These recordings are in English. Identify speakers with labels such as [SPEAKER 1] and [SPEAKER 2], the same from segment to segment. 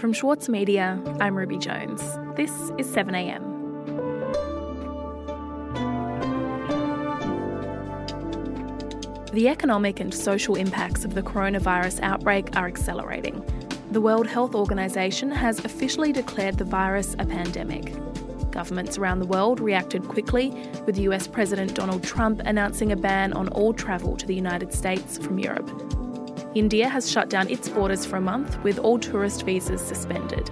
[SPEAKER 1] From Schwartz Media, I'm Ruby Jones. This is 7am. The economic and social impacts of the coronavirus outbreak are accelerating. The World Health Organization has officially declared the virus a pandemic. Governments around the world reacted quickly, with US President Donald Trump announcing a ban on all travel to the United States from Europe. India has shut down its borders for a month, with all tourist visas suspended.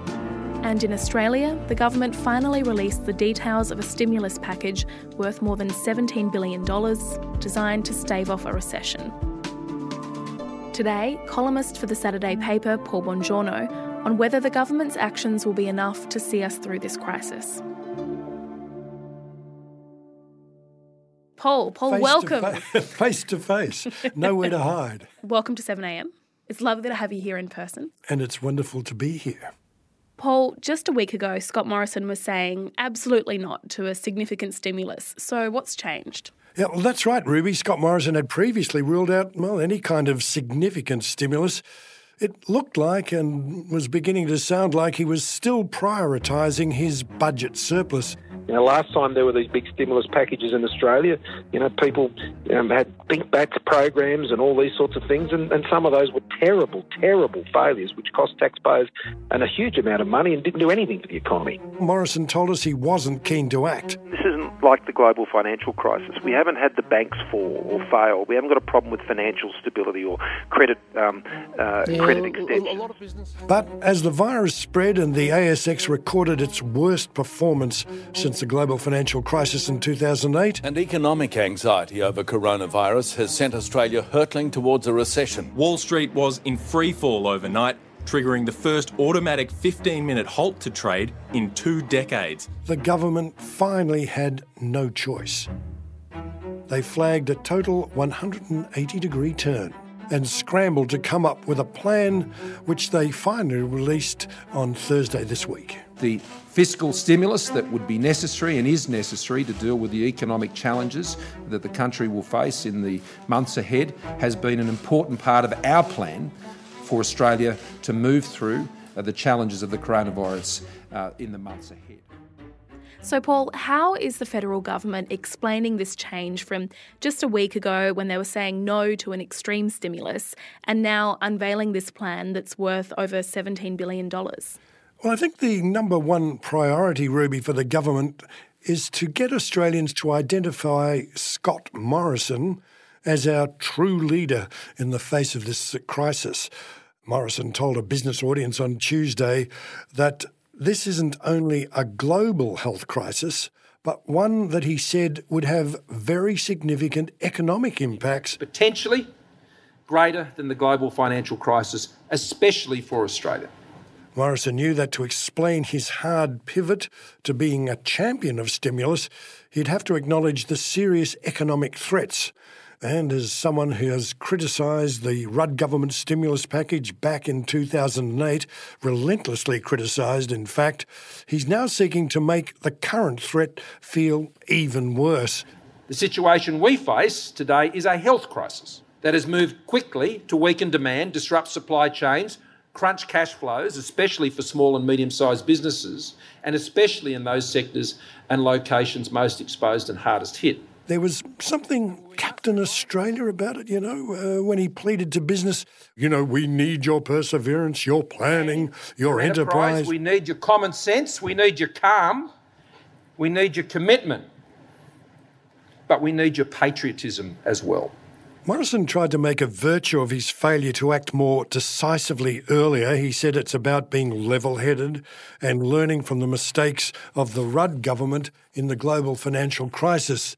[SPEAKER 1] And in Australia, the government finally released the details of a stimulus package worth more than $17 billion designed to stave off a recession. Today, columnist for the Saturday paper, Paul Bongiorno, on whether the government's actions will be enough to see us through this crisis. Paul, Paul,
[SPEAKER 2] face
[SPEAKER 1] welcome.
[SPEAKER 2] To fa- face to face, nowhere to hide.
[SPEAKER 1] Welcome to 7am. It's lovely to have you here in person.
[SPEAKER 2] And it's wonderful to be here.
[SPEAKER 1] Paul, just a week ago, Scott Morrison was saying absolutely not to a significant stimulus. So, what's changed?
[SPEAKER 2] Yeah, well, that's right, Ruby. Scott Morrison had previously ruled out, well, any kind of significant stimulus. It looked like and was beginning to sound like he was still prioritising his budget surplus.
[SPEAKER 3] You know, last time there were these big stimulus packages in Australia, you know, people um, had pink batts programs and all these sorts of things, and, and some of those were terrible, terrible failures, which cost taxpayers and a huge amount of money and didn't do anything for the economy.
[SPEAKER 2] Morrison told us he wasn't keen to act.
[SPEAKER 3] This isn't like the global financial crisis. We haven't had the banks fall or fail. We haven't got a problem with financial stability or credit um, uh, yeah, credit extension.
[SPEAKER 2] But as the virus spread and the ASX recorded its worst performance since the global financial crisis in 2008.
[SPEAKER 4] And economic anxiety over coronavirus has sent Australia hurtling towards a recession.
[SPEAKER 5] Wall Street was in free fall overnight, triggering the first automatic 15 minute halt to trade in two decades.
[SPEAKER 2] The government finally had no choice. They flagged a total 180 degree turn and scrambled to come up with a plan which they finally released on Thursday this week.
[SPEAKER 6] The fiscal stimulus that would be necessary and is necessary to deal with the economic challenges that the country will face in the months ahead has been an important part of our plan for Australia to move through the challenges of the coronavirus uh, in the months ahead.
[SPEAKER 1] So, Paul, how is the federal government explaining this change from just a week ago when they were saying no to an extreme stimulus and now unveiling this plan that's worth over $17 billion?
[SPEAKER 2] Well, I think the number one priority, Ruby, for the government is to get Australians to identify Scott Morrison as our true leader in the face of this crisis. Morrison told a business audience on Tuesday that this isn't only a global health crisis, but one that he said would have very significant economic impacts.
[SPEAKER 6] Potentially greater than the global financial crisis, especially for Australia.
[SPEAKER 2] Morrison knew that to explain his hard pivot to being a champion of stimulus, he'd have to acknowledge the serious economic threats and as someone who has criticised the Rudd government stimulus package back in 2008, relentlessly criticised, in fact, he's now seeking to make the current threat feel even worse.
[SPEAKER 6] The situation we face today is a health crisis that has moved quickly to weaken demand, disrupt supply chains, crunch cash flows, especially for small and medium sized businesses, and especially in those sectors and locations most exposed and hardest hit.
[SPEAKER 2] There was something Captain Australia about it, you know, uh, when he pleaded to business, you know, we need your perseverance, your planning, your, enterprise. enterprise.
[SPEAKER 6] We need your common sense, we need your calm, we need your commitment, but we need your patriotism as well.
[SPEAKER 2] Morrison tried to make a virtue of his failure to act more decisively earlier. He said it's about being level headed and learning from the mistakes of the Rudd government in the global financial crisis.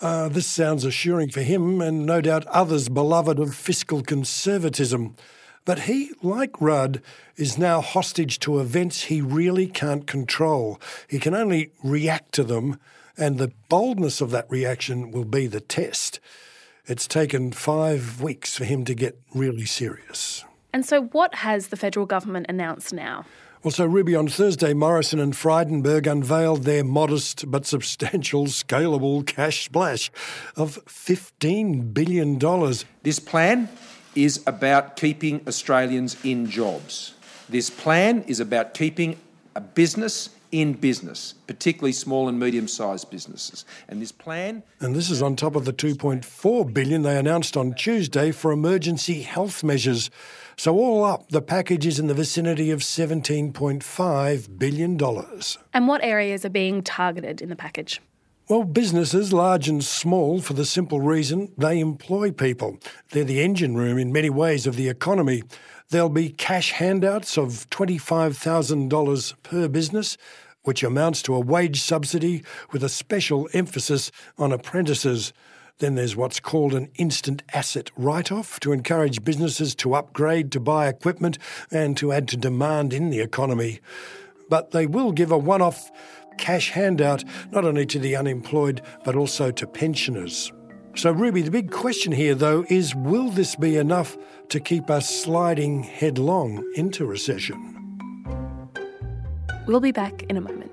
[SPEAKER 2] Uh, this sounds assuring for him and no doubt others beloved of fiscal conservatism. But he, like Rudd, is now hostage to events he really can't control. He can only react to them, and the boldness of that reaction will be the test. It's taken five weeks for him to get really serious.
[SPEAKER 1] And so, what has the federal government announced now?
[SPEAKER 2] Well, so Ruby, on Thursday, Morrison and Frydenberg unveiled their modest but substantial scalable cash splash of $15 billion.
[SPEAKER 6] This plan is about keeping Australians in jobs. This plan is about keeping a business in business, particularly small and medium-sized businesses. And this plan
[SPEAKER 2] And this is on top of the 2.4 billion they announced on Tuesday for emergency health measures. So all up, the package is in the vicinity of 17.5 billion dollars.
[SPEAKER 1] And what areas are being targeted in the package?
[SPEAKER 2] Well, businesses, large and small, for the simple reason they employ people. They're the engine room in many ways of the economy. There'll be cash handouts of $25,000 per business, which amounts to a wage subsidy with a special emphasis on apprentices. Then there's what's called an instant asset write off to encourage businesses to upgrade to buy equipment and to add to demand in the economy. But they will give a one off cash handout not only to the unemployed but also to pensioners. So, Ruby, the big question here, though, is will this be enough to keep us sliding headlong into recession?
[SPEAKER 1] We'll be back in a moment.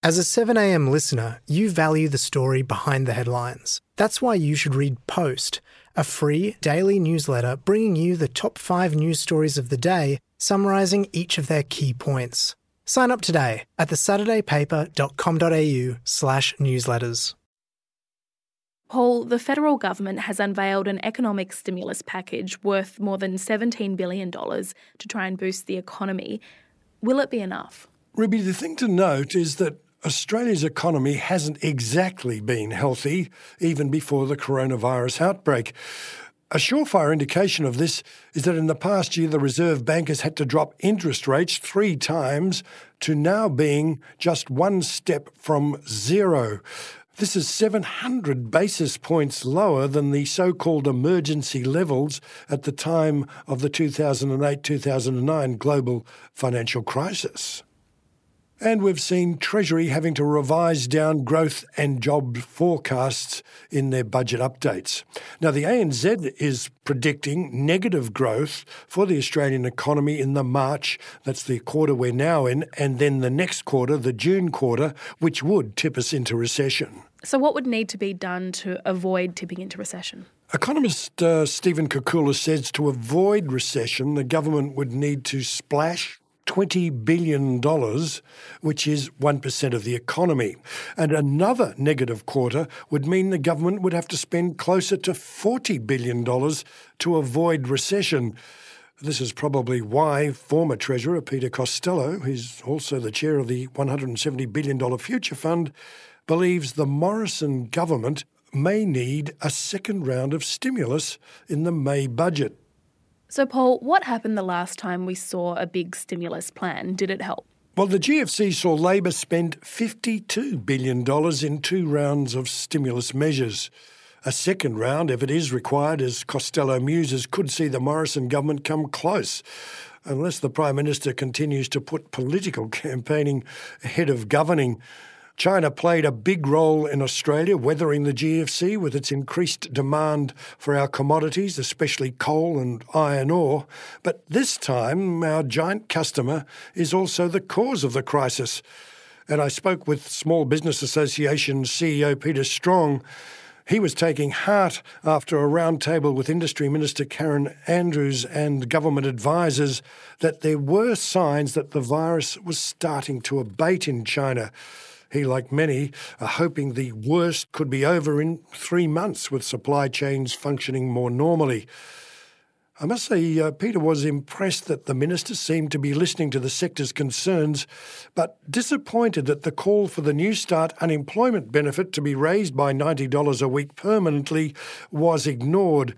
[SPEAKER 7] As a 7am listener, you value the story behind the headlines. That's why you should read Post, a free daily newsletter bringing you the top five news stories of the day, summarising each of their key points. Sign up today at thesaturdaypaper.com.au slash newsletters.
[SPEAKER 1] Paul, the federal government has unveiled an economic stimulus package worth more than $17 billion to try and boost the economy. Will it be enough?
[SPEAKER 2] Ruby, the thing to note is that Australia's economy hasn't exactly been healthy even before the coronavirus outbreak. A surefire indication of this is that in the past year, the Reserve Bank has had to drop interest rates three times to now being just one step from zero. This is 700 basis points lower than the so called emergency levels at the time of the 2008 2009 global financial crisis. And we've seen Treasury having to revise down growth and job forecasts in their budget updates. Now, the ANZ is predicting negative growth for the Australian economy in the March, that's the quarter we're now in, and then the next quarter, the June quarter, which would tip us into recession.
[SPEAKER 1] So, what would need to be done to avoid tipping into recession?
[SPEAKER 2] Economist uh, Stephen Koukoulas says to avoid recession, the government would need to splash $20 billion, which is 1% of the economy. And another negative quarter would mean the government would have to spend closer to $40 billion to avoid recession. This is probably why former Treasurer Peter Costello, who's also the chair of the $170 billion Future Fund, believes the Morrison government may need a second round of stimulus in the May budget.
[SPEAKER 1] So, Paul, what happened the last time we saw a big stimulus plan? Did it help?
[SPEAKER 2] Well, the GFC saw Labor spend $52 billion in two rounds of stimulus measures. A second round, if it is required, as Costello muses, could see the Morrison government come close, unless the Prime Minister continues to put political campaigning ahead of governing. China played a big role in Australia weathering the GFC with its increased demand for our commodities, especially coal and iron ore. But this time, our giant customer is also the cause of the crisis. And I spoke with Small Business Association CEO Peter Strong. He was taking heart after a roundtable with Industry Minister Karen Andrews and government advisors that there were signs that the virus was starting to abate in China. He, like many, are hoping the worst could be over in three months with supply chains functioning more normally. I must say, uh, Peter was impressed that the minister seemed to be listening to the sector's concerns, but disappointed that the call for the Newstart unemployment benefit to be raised by $90 a week permanently was ignored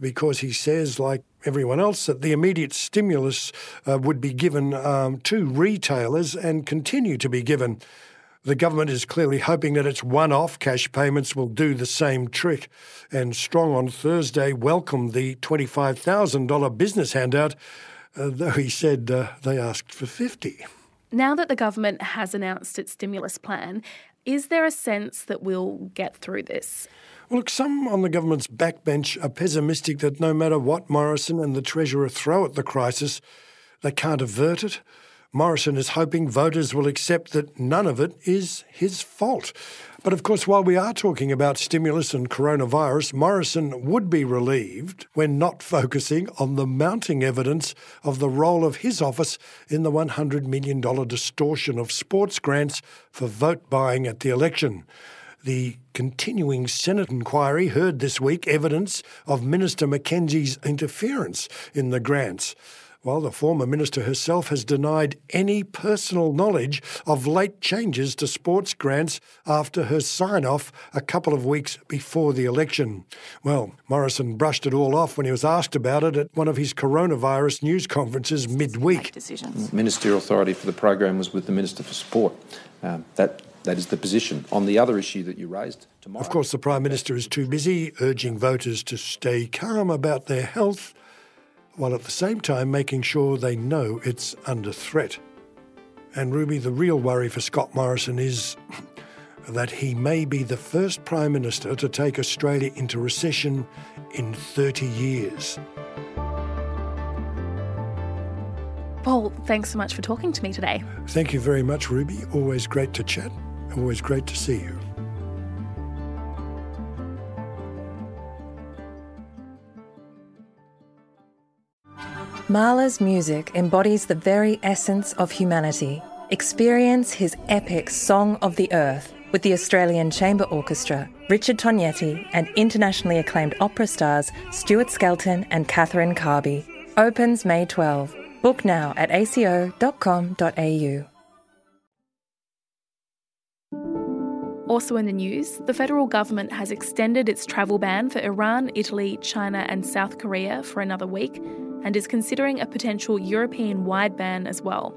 [SPEAKER 2] because he says, like everyone else, that the immediate stimulus uh, would be given um, to retailers and continue to be given. The government is clearly hoping that its one off cash payments will do the same trick. And Strong on Thursday welcomed the $25,000 business handout, uh, though he said uh, they asked for 50
[SPEAKER 1] Now that the government has announced its stimulus plan, is there a sense that we'll get through this?
[SPEAKER 2] Well, look, some on the government's backbench are pessimistic that no matter what Morrison and the Treasurer throw at the crisis, they can't avert it. Morrison is hoping voters will accept that none of it is his fault. But of course, while we are talking about stimulus and coronavirus, Morrison would be relieved when not focusing on the mounting evidence of the role of his office in the $100 million distortion of sports grants for vote buying at the election. The continuing Senate inquiry heard this week evidence of Minister McKenzie's interference in the grants while the former minister herself has denied any personal knowledge of late changes to sports grants after her sign off a couple of weeks before the election. Well, Morrison brushed it all off when he was asked about it at one of his coronavirus news conferences midweek.
[SPEAKER 6] Decisions. Ministerial authority for the program was with the Minister for Sport. Um, that that is the position. On the other issue that you raised tomorrow.
[SPEAKER 2] Of course, the Prime Minister is too busy urging voters to stay calm about their health while at the same time making sure they know it's under threat. And Ruby, the real worry for Scott Morrison is that he may be the first Prime Minister to take Australia into recession in 30 years.
[SPEAKER 1] Paul, thanks so much for talking to me today.
[SPEAKER 2] Thank you very much, Ruby. Always great to chat. Always great to see you.
[SPEAKER 8] Mahler's music embodies the very essence of humanity. Experience his epic Song of the Earth with the Australian Chamber Orchestra, Richard Tognetti, and internationally acclaimed opera stars Stuart Skelton and Catherine Carby. Opens May 12. Book now at aco.com.au.
[SPEAKER 1] Also in the news, the federal government has extended its travel ban for Iran, Italy, China, and South Korea for another week and is considering a potential European wide ban as well.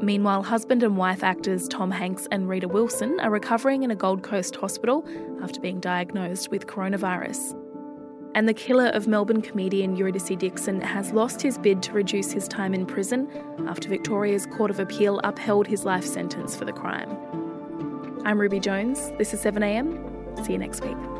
[SPEAKER 1] Meanwhile, husband and wife actors Tom Hanks and Rita Wilson are recovering in a Gold Coast hospital after being diagnosed with coronavirus. And the killer of Melbourne comedian Eurydice Dixon has lost his bid to reduce his time in prison after Victoria's Court of Appeal upheld his life sentence for the crime. I'm Ruby Jones. This is 7am. See you next week.